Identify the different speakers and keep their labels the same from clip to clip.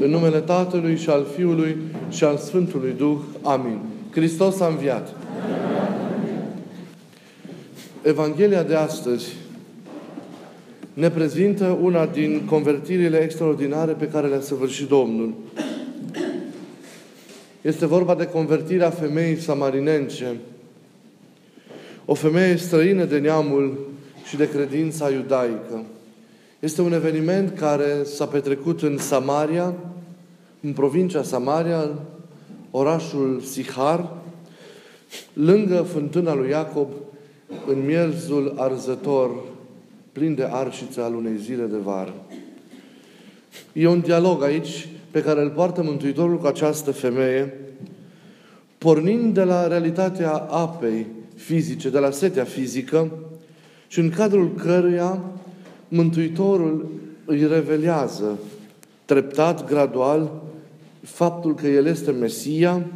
Speaker 1: În numele Tatălui și al Fiului și al Sfântului Duh. Amin. Hristos a înviat. Evanghelia de astăzi ne prezintă una din convertirile extraordinare pe care le-a săvârșit Domnul. Este vorba de convertirea femeii samarinence, o femeie străină de neamul și de credința iudaică. Este un eveniment care s-a petrecut în Samaria, în provincia Samaria, orașul Sihar, lângă fântâna lui Iacob, în mierzul arzător, plin de arșiță al unei zile de vară. E un dialog aici pe care îl poartă Mântuitorul cu această femeie, pornind de la realitatea apei fizice, de la setea fizică, și în cadrul căruia Mântuitorul îi revelează treptat, gradual, faptul că El este Mesia,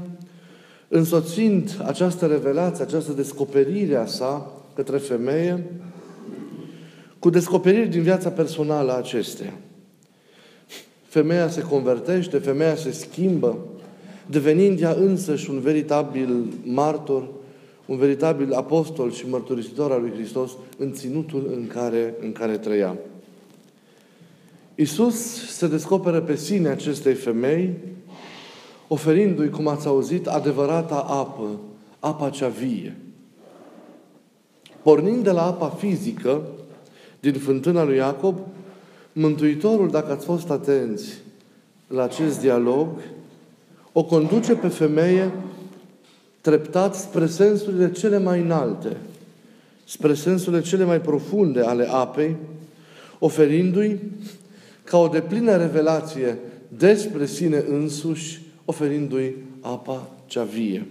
Speaker 1: însoțind această revelație, această descoperire a sa către femeie, cu descoperiri din viața personală a acesteia. Femeia se convertește, femeia se schimbă, devenind ea însăși un veritabil martor, un veritabil apostol și mărturisitor al lui Hristos în ținutul în care, în care trăia. Iisus se descoperă pe sine acestei femei, oferindu-i, cum ați auzit, adevărata apă, apa cea vie. Pornind de la apa fizică, din fântâna lui Iacob, Mântuitorul, dacă ați fost atenți la acest dialog, o conduce pe femeie treptat spre sensurile cele mai înalte, spre sensurile cele mai profunde ale apei, oferindu-i ca o deplină revelație despre sine însuși, oferindu-i apa cea vie.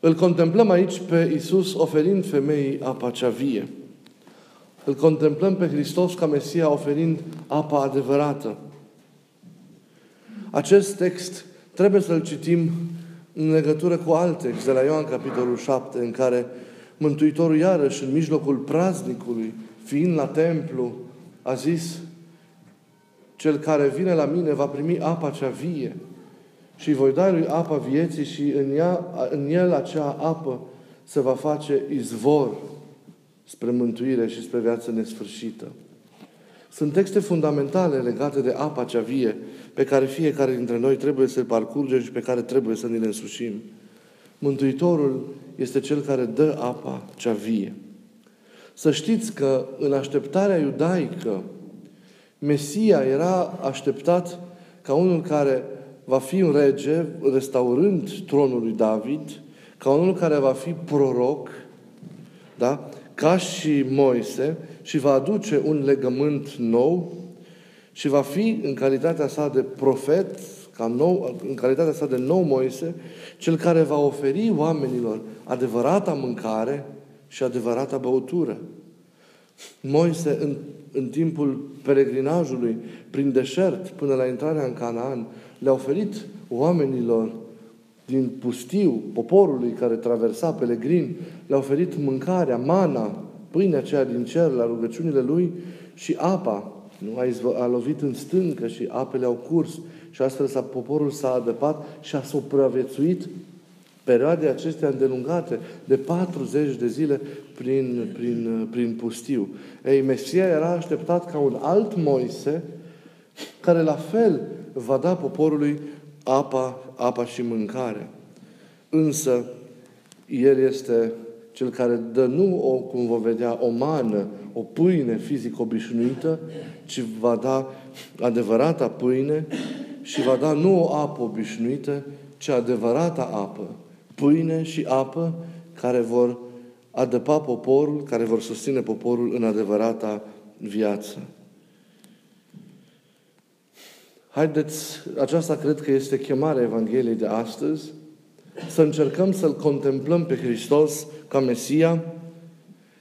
Speaker 1: Îl contemplăm aici pe Isus oferind femeii apa cea vie. Îl contemplăm pe Hristos ca Mesia oferind apa adevărată. Acest text trebuie să-l citim în legătură cu alte text de la Ioan capitolul 7, în care Mântuitorul iarăși în mijlocul praznicului, fiind la templu, a zis cel care vine la mine va primi apa cea vie și voi da lui apa vieții și în, ea, în el acea apă se va face izvor spre mântuire și spre viață nesfârșită. Sunt texte fundamentale legate de apa cea vie pe care fiecare dintre noi trebuie să-l parcurgem și pe care trebuie să ne le însușim. Mântuitorul este Cel care dă apa cea vie. Să știți că în așteptarea iudaică, Mesia era așteptat ca unul care va fi un rege, restaurând tronul lui David, ca unul care va fi proroc, da? Ca și Moise, și va aduce un legământ nou și va fi în calitatea sa de profet, ca nou, în calitatea sa de nou Moise, cel care va oferi oamenilor adevărata mâncare și adevărata băutură. Moise, în, în timpul peregrinajului prin deșert până la intrarea în Canaan, le-a oferit oamenilor din pustiu, poporului care traversa pelegrin, le-a oferit mâncarea, mana, pâinea aceea din cer la rugăciunile lui și apa. Nu? A, izvă, a lovit în stâncă și apele au curs și astfel s-a, poporul s-a adăpat și a supraviețuit perioade acestea îndelungate de 40 de zile prin, prin, prin pustiu. Ei, Mesia era așteptat ca un alt Moise care la fel va da poporului apa, apa și mâncare. Însă, El este cel care dă nu, o, cum vom vedea, o mană, o pâine fizic obișnuită, ci va da adevărata pâine și va da nu o apă obișnuită, ci adevărata apă. Pâine și apă care vor adăpa poporul, care vor susține poporul în adevărata viață. Haideți, aceasta cred că este chemarea Evangheliei de astăzi, să încercăm să-L contemplăm pe Hristos ca Mesia,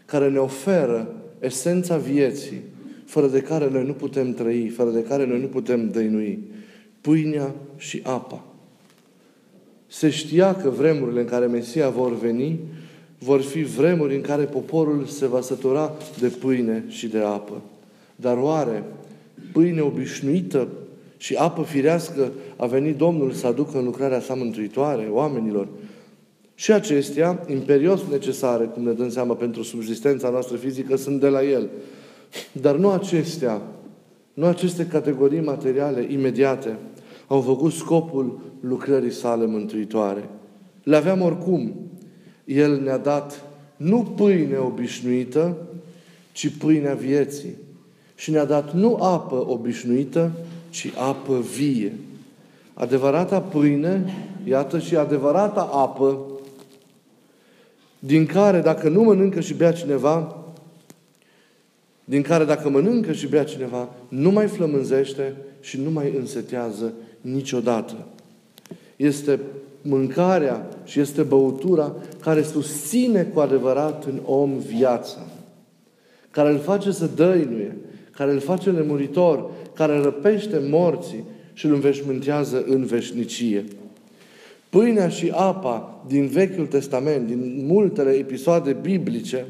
Speaker 1: care ne oferă esența vieții, fără de care noi nu putem trăi, fără de care noi nu putem dăinui. Pâinea și apa. Se știa că vremurile în care Mesia vor veni vor fi vremuri în care poporul se va sătura de pâine și de apă. Dar oare pâine obișnuită și apă firească a venit Domnul să aducă în lucrarea sa mântuitoare oamenilor. Și acestea, imperios necesare, cum ne dăm seama pentru subsistența noastră fizică, sunt de la El. Dar nu acestea, nu aceste categorii materiale imediate au făcut scopul lucrării sale mântuitoare. Le aveam oricum. El ne-a dat nu pâine obișnuită, ci pâinea vieții. Și ne-a dat nu apă obișnuită, ci apă vie. Adevărata pâine, iată, și adevărata apă, din care dacă nu mănâncă și bea cineva, din care dacă mănâncă și bea cineva, nu mai flămânzește și nu mai însetează niciodată. Este mâncarea și este băutura care susține cu adevărat în om viața, care îl face să dăinuie, care îl face nemuritor, care răpește morții și îl înveșmântează în veșnicie. Pâinea și apa din Vechiul Testament, din multele episoade biblice,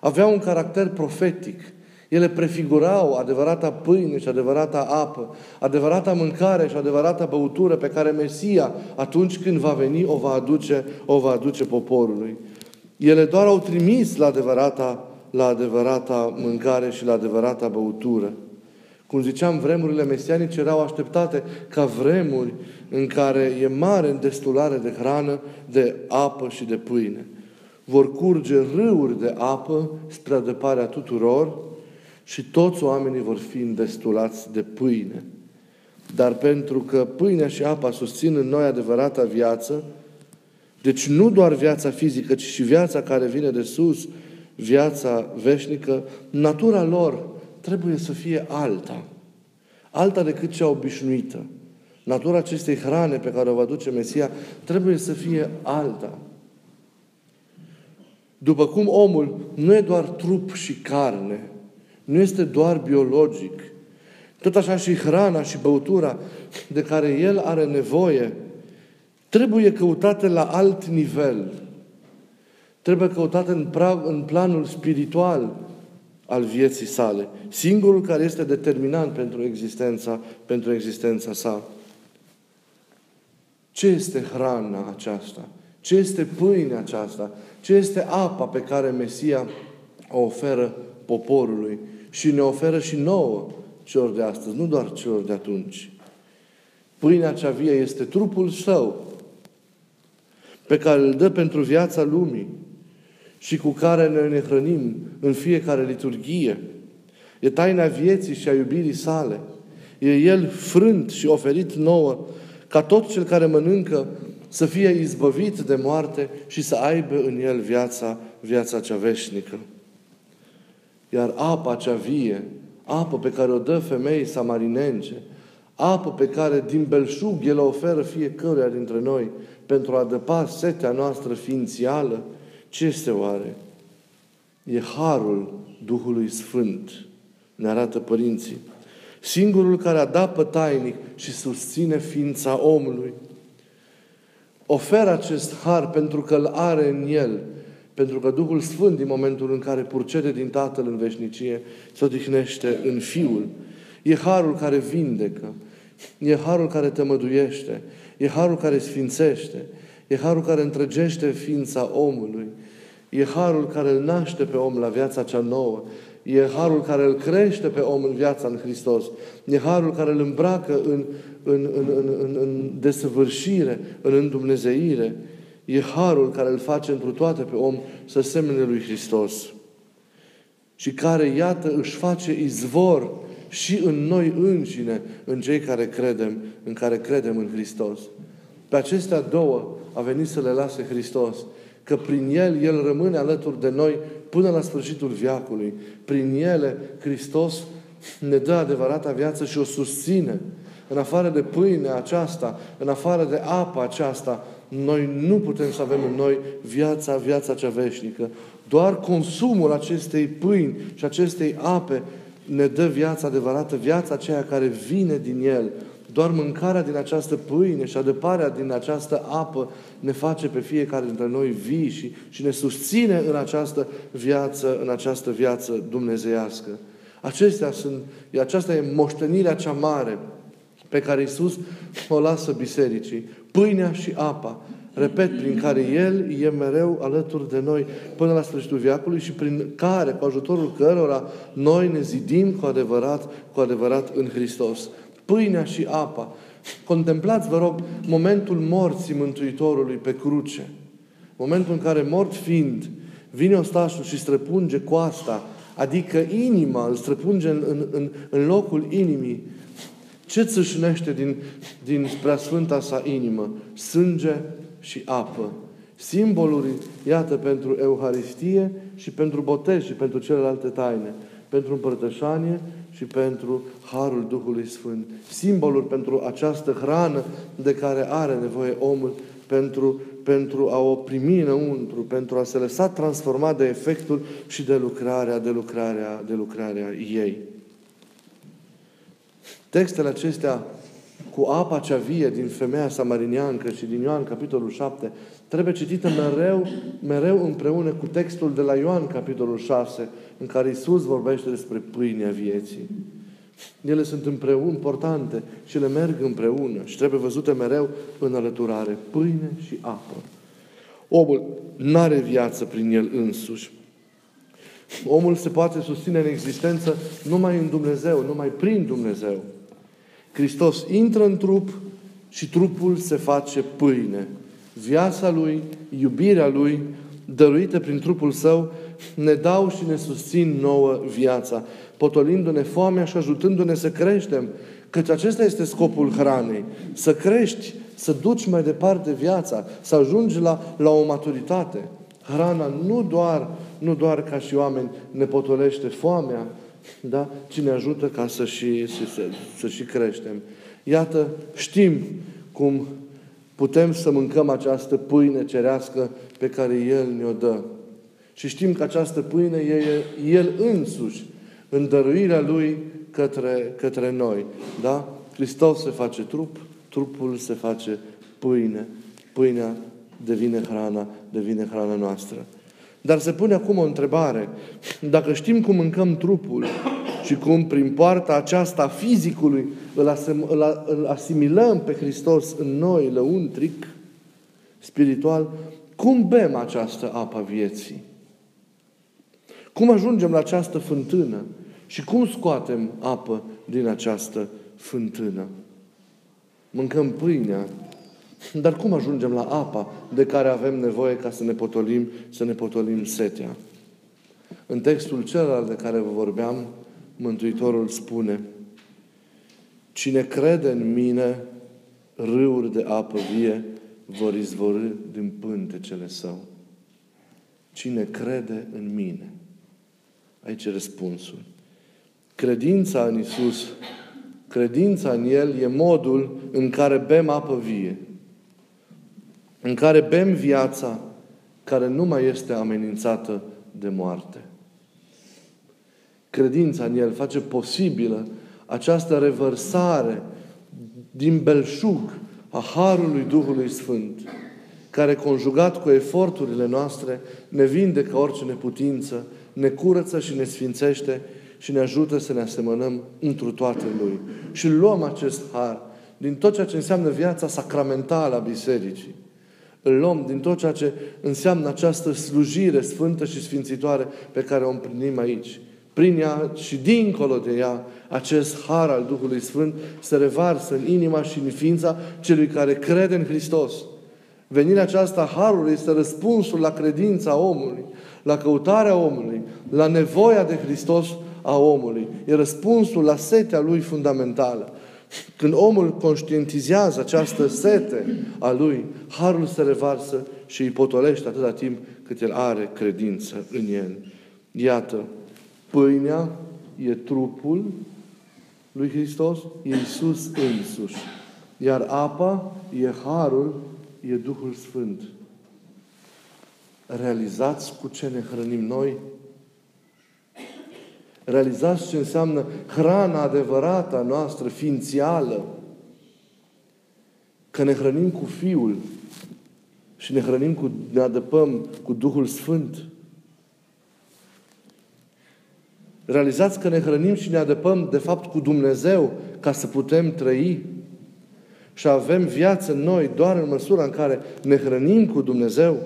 Speaker 1: aveau un caracter profetic. Ele prefigurau adevărata pâine și adevărata apă, adevărata mâncare și adevărata băutură pe care Mesia, atunci când va veni, o va aduce, o va aduce poporului. Ele doar au trimis la adevărata, la adevărata mâncare și la adevărata băutură. Cum ziceam, vremurile mesianice erau așteptate ca vremuri în care e mare îndestulare de hrană, de apă și de pâine. Vor curge râuri de apă spre adăparea tuturor și toți oamenii vor fi îndestulați de pâine. Dar pentru că pâinea și apa susțin în noi adevărata viață, deci nu doar viața fizică, ci și viața care vine de sus, viața veșnică, natura lor trebuie să fie alta. Alta decât cea obișnuită. Natura acestei hrane pe care o va duce Mesia trebuie să fie alta. După cum omul nu e doar trup și carne, nu este doar biologic, tot așa și hrana și băutura de care el are nevoie trebuie căutate la alt nivel. Trebuie căutate în, pra- în planul spiritual, al vieții sale. Singurul care este determinant pentru existența, pentru existența sa. Ce este hrana aceasta? Ce este pâinea aceasta? Ce este apa pe care Mesia o oferă poporului și ne oferă și nouă celor de astăzi, nu doar celor de atunci. Pâinea cea vie este trupul său pe care îl dă pentru viața lumii și cu care noi ne hrănim în fiecare liturghie. E taina vieții și a iubirii sale. E El frânt și oferit nouă ca tot cel care mănâncă să fie izbăvit de moarte și să aibă în el viața, viața cea veșnică. Iar apa cea vie, apă pe care o dă femeii samarinence, apă pe care din belșug El o oferă fiecăruia dintre noi pentru a adăpa setea noastră ființială, ce este oare? E harul Duhului Sfânt, ne arată părinții. Singurul care adapă tainic și susține ființa omului. Oferă acest har pentru că îl are în el, pentru că Duhul Sfânt, din momentul în care purcede din Tatăl în veșnicie, se odihnește în Fiul. E harul care vindecă, e harul care te măduiește, e harul care sfințește, e harul care întregește ființa omului, E harul care îl naște pe om la viața cea nouă. E harul care îl crește pe om în viața în Hristos. E harul care îl îmbracă în, în, în, în, în, în desăvârșire, în îndumnezeire. E harul care îl face întru toate pe om să semene lui Hristos. Și care, iată, își face izvor și în noi înșine, în cei care credem, în care credem în Hristos. Pe acestea două a venit să le lase Hristos că prin El, El rămâne alături de noi până la sfârșitul viacului. Prin ele, Hristos ne dă adevărata viață și o susține. În afară de pâine aceasta, în afară de apă aceasta, noi nu putem să avem în noi viața, viața cea veșnică. Doar consumul acestei pâini și acestei ape ne dă viața adevărată, viața aceea care vine din El. Doar mâncarea din această pâine și adăparea din această apă ne face pe fiecare dintre noi vii și, și ne susține în această viață, în această viață dumnezeiască. Acestea sunt, aceasta e moștenirea cea mare pe care Iisus o lasă bisericii. Pâinea și apa, repet, prin care El e mereu alături de noi până la sfârșitul viacului și prin care, cu ajutorul cărora, noi ne zidim cu adevărat, cu adevărat în Hristos. Pâinea și apa. Contemplați, vă rog, momentul morții Mântuitorului pe cruce. Momentul în care, mort fiind, vine ostașul și străpunge coasta, adică inima, îl străpunge în, în, în, în locul inimii. Ce țâșnește din, din preasfânta sa inimă? Sânge și apă. Simboluri, iată, pentru Euharistie și pentru botez și pentru celelalte taine. Pentru împărtășanie și pentru Harul Duhului Sfânt. Simboluri pentru această hrană de care are nevoie omul pentru, pentru a o primi înăuntru, pentru a se lăsa transformat de efectul și de lucrarea, de lucrarea, de lucrarea ei. Textele acestea cu apa cea vie din femeia samariniancă și din Ioan, capitolul 7, trebuie citită mereu, mereu împreună cu textul de la Ioan, capitolul 6, în care Isus vorbește despre pâinea vieții. Ele sunt împreună importante și le merg împreună și trebuie văzute mereu în alăturare. Pâine și apă. Omul nu are viață prin el însuși. Omul se poate susține în existență numai în Dumnezeu, numai prin Dumnezeu. Hristos intră în trup și trupul se face pâine. Viața Lui, iubirea Lui, dăruită prin trupul Său, ne dau și ne susțin nouă viața, potolindu-ne foamea și ajutându-ne să creștem, căci acesta este scopul hranei, să crești, să duci mai departe viața, să ajungi la, la o maturitate. Hrana nu doar, nu doar ca și oameni ne potolește foamea, da? ci ne ajută ca să și, să, să, să și creștem. Iată, știm cum putem să mâncăm această pâine cerească pe care El ne-o dă. Și știm că această pâine e El însuși, în dăruirea Lui către, către noi. Da? Hristos se face trup, trupul se face pâine. Pâinea devine hrana, devine hrana noastră. Dar se pune acum o întrebare. Dacă știm cum mâncăm trupul și cum prin poarta aceasta fizicului îl, asim, îl, îl asimilăm pe Hristos în noi, lăuntric, spiritual, cum bem această apă vieții? Cum ajungem la această fântână? Și cum scoatem apă din această fântână? Mâncăm pâinea dar cum ajungem la apa de care avem nevoie ca să ne potolim, să ne potolim setea? În textul celălalt de care vă vorbeam, Mântuitorul spune Cine crede în mine, râuri de apă vie vor izvorâ din pântecele său. Cine crede în mine? Aici e răspunsul. Credința în Isus, credința în El e modul în care bem apă vie în care bem viața care nu mai este amenințată de moarte. Credința în El face posibilă această revărsare din belșug a Harului Duhului Sfânt, care conjugat cu eforturile noastre ne vindecă orice neputință, ne curăță și ne sfințește și ne ajută să ne asemănăm întru toate Lui. Și luăm acest har din tot ceea ce înseamnă viața sacramentală a Bisericii îl luăm din tot ceea ce înseamnă această slujire sfântă și sfințitoare pe care o împlinim aici. Prin ea și dincolo de ea, acest har al Duhului Sfânt se revarsă în inima și în ființa celui care crede în Hristos. Venirea aceasta Harului este răspunsul la credința omului, la căutarea omului, la nevoia de Hristos a omului. E răspunsul la setea lui fundamentală. Când omul conștientizează această sete a lui, harul se revarsă și îi potolește atâta timp cât el are credință în el. Iată, pâinea e trupul lui Hristos, e Iisus însuși. Iar apa e harul, e Duhul Sfânt. Realizați cu ce ne hrănim noi Realizați ce înseamnă hrana adevărată a noastră, ființială. Că ne hrănim cu Fiul și ne hrănim cu, ne adăpăm cu Duhul Sfânt. Realizați că ne hrănim și ne adăpăm, de fapt, cu Dumnezeu ca să putem trăi. și avem viață în noi doar în măsura în care ne hrănim cu Dumnezeu?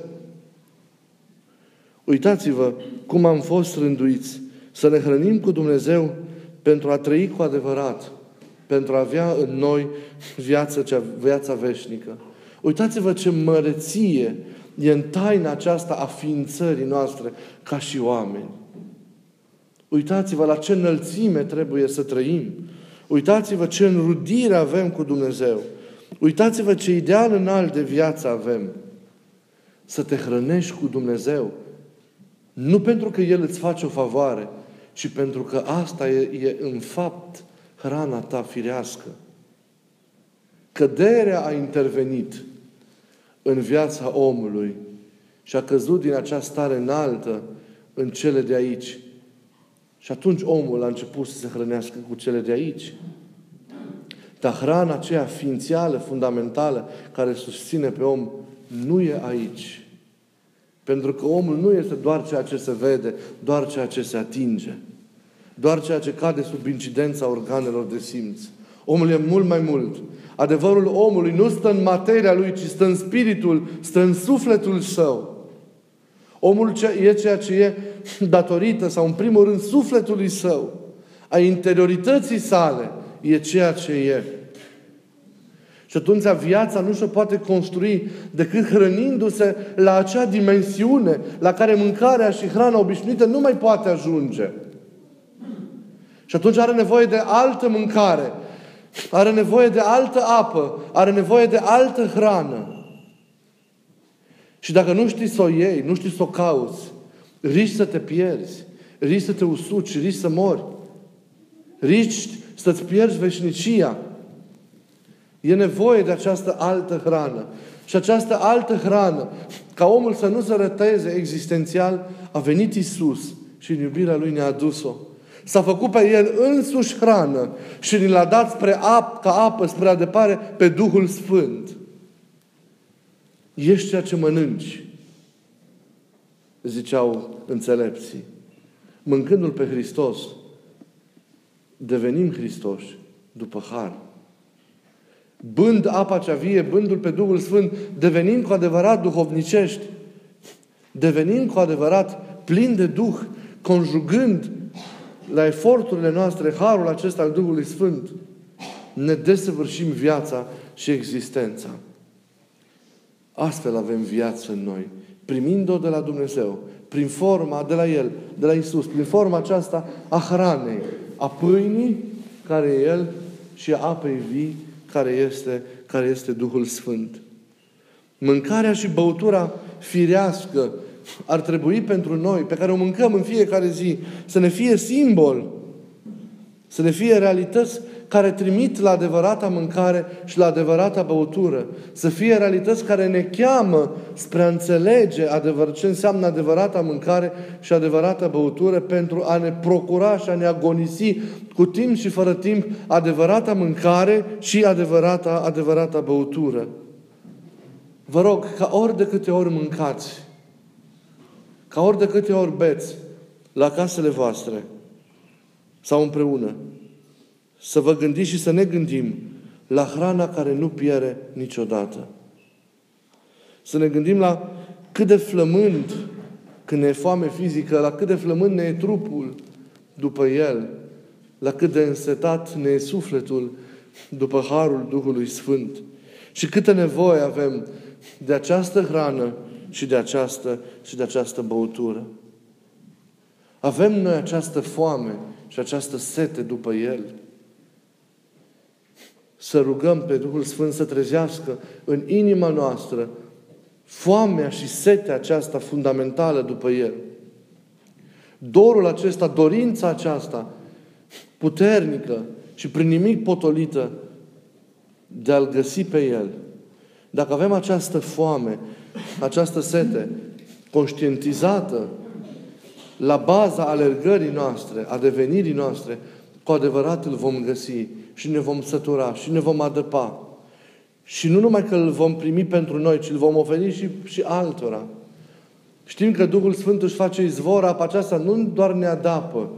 Speaker 1: Uitați-vă cum am fost rânduiți să ne hrănim cu Dumnezeu pentru a trăi cu adevărat, pentru a avea în noi viața, cea, viața veșnică. Uitați-vă ce măreție e în taina aceasta a ființării noastre ca și oameni. Uitați-vă la ce înălțime trebuie să trăim. Uitați-vă ce înrudire avem cu Dumnezeu. Uitați-vă ce ideal înalt de viață avem. Să te hrănești cu Dumnezeu. Nu pentru că El îți face o favoare, ci pentru că asta e, e în fapt hrana ta firească. Căderea a intervenit în viața omului și a căzut din această stare înaltă în cele de aici. Și atunci omul a început să se hrănească cu cele de aici. Dar hrana aceea ființială, fundamentală, care susține pe om, nu e aici. Pentru că omul nu este doar ceea ce se vede, doar ceea ce se atinge. Doar ceea ce cade sub incidența organelor de simț. Omul e mult mai mult. Adevărul omului nu stă în materia lui, ci stă în spiritul, stă în sufletul său. Omul e ceea ce e datorită, sau în primul rând, sufletului său, a interiorității sale, e ceea ce e. Și atunci viața nu se poate construi decât hrănindu-se la acea dimensiune la care mâncarea și hrana obișnuită nu mai poate ajunge. Și atunci are nevoie de altă mâncare, are nevoie de altă apă, are nevoie de altă hrană. Și dacă nu știi să o iei, nu știi să o cauți, riști să te pierzi, riști să te usuci, riști să mori, riști să-ți pierzi veșnicia. E nevoie de această altă hrană. Și această altă hrană, ca omul să nu se răteze existențial, a venit Isus și în iubirea Lui ne-a adus-o. S-a făcut pe El însuși hrană și ni l-a dat spre ap, ca apă spre adepare pe Duhul Sfânt. Ești ceea ce mănânci, ziceau înțelepții. Mâncându-L pe Hristos, devenim Hristoși după har. Bând apa cea vie, bându-L pe Duhul Sfânt, devenim cu adevărat duhovnicești. Devenim cu adevărat plini de Duh, conjugând la eforturile noastre harul acesta al Duhului Sfânt. Ne desăvârșim viața și existența. Astfel avem viață în noi, primind-o de la Dumnezeu, prin forma de la El, de la Isus, prin forma aceasta a hranei, a pâinii, care e El, și a apei vii, care este, care este Duhul Sfânt. Mâncarea și băutura firească ar trebui pentru noi, pe care o mâncăm în fiecare zi, să ne fie simbol, să ne fie realități care trimit la adevărata mâncare și la adevărata băutură. Să fie realități care ne cheamă spre a înțelege adevăr, ce înseamnă adevărata mâncare și adevărata băutură pentru a ne procura și a ne agonisi cu timp și fără timp adevărata mâncare și adevărata, adevărata băutură. Vă rog, ca ori de câte ori mâncați, ca ori de câte ori beți la casele voastre sau împreună, să vă gândiți și să ne gândim la hrana care nu piere niciodată. Să ne gândim la cât de flământ când ne e foame fizică, la cât de flământ ne e trupul după El, la cât de însetat ne e sufletul după Harul Duhului Sfânt. Și câtă nevoie avem de această hrană și de această, și de această băutură. Avem noi această foame și această sete după El să rugăm pe Duhul Sfânt să trezească în inima noastră foamea și setea aceasta fundamentală după El. Dorul acesta, dorința aceasta puternică și prin nimic potolită de a-L găsi pe El. Dacă avem această foame, această sete conștientizată la baza alergării noastre, a devenirii noastre, cu adevărat îl vom găsi și ne vom sătura și ne vom adăpa. Și nu numai că îl vom primi pentru noi, ci îl vom oferi și, și altora. Știm că Duhul Sfânt își face izvor, apa aceasta nu doar ne adapă.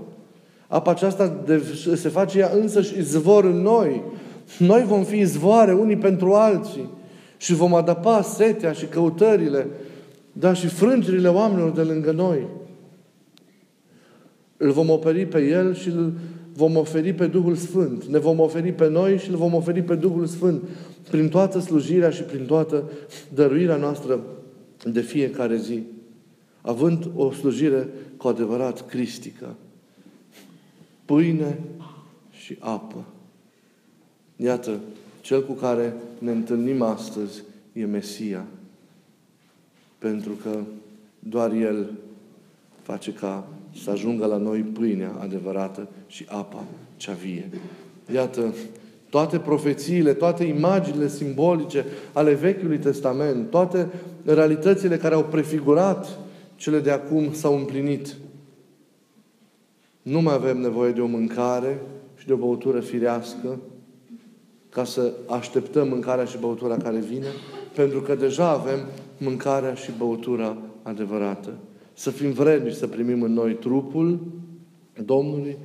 Speaker 1: Apa aceasta de, se face ea însăși izvor în noi. Noi vom fi izvoare unii pentru alții și vom adăpa setea și căutările, dar și frângerile oamenilor de lângă noi. Îl vom oferi pe El și îl vom oferi pe Duhul Sfânt. Ne vom oferi pe noi și îl vom oferi pe Duhul Sfânt prin toată slujirea și prin toată dăruirea noastră de fiecare zi. Având o slujire cu adevărat cristică. Pâine și apă. Iată, cel cu care ne întâlnim astăzi e Mesia. Pentru că doar El face ca să ajungă la noi pâinea adevărată și apa cea vie. Iată, toate profețiile, toate imaginile simbolice ale Vechiului Testament, toate realitățile care au prefigurat cele de acum s-au împlinit. Nu mai avem nevoie de o mâncare și de o băutură firească ca să așteptăm mâncarea și băutura care vine, pentru că deja avem mâncarea și băutura adevărată. Să fim vrednici să primim în noi trupul Domnului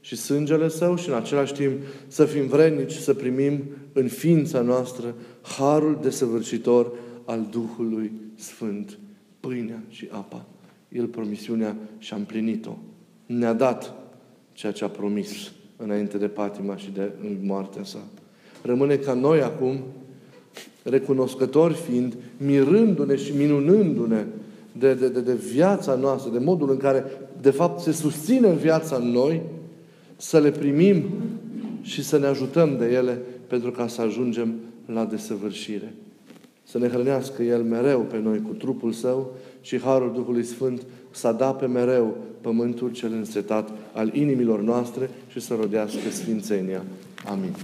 Speaker 1: și sângele Său și în același timp să fim vrednici să primim în ființa noastră harul desăvârșitor al Duhului Sfânt, pâinea și apa. El promisiunea și-a împlinit-o. Ne-a dat ceea ce a promis înainte de patima și de moartea sa. Rămâne ca noi acum, recunoscători fiind, mirându-ne și minunându-ne de, de, de, de viața noastră, de modul în care, de fapt, se susține în viața în noi, să le primim și să ne ajutăm de ele pentru ca să ajungem la desăvârșire. Să ne hrănească El mereu pe noi cu trupul Său și Harul Duhului Sfânt să adape mereu pământul cel însetat al inimilor noastre și să rodească Sfințenia. Amin.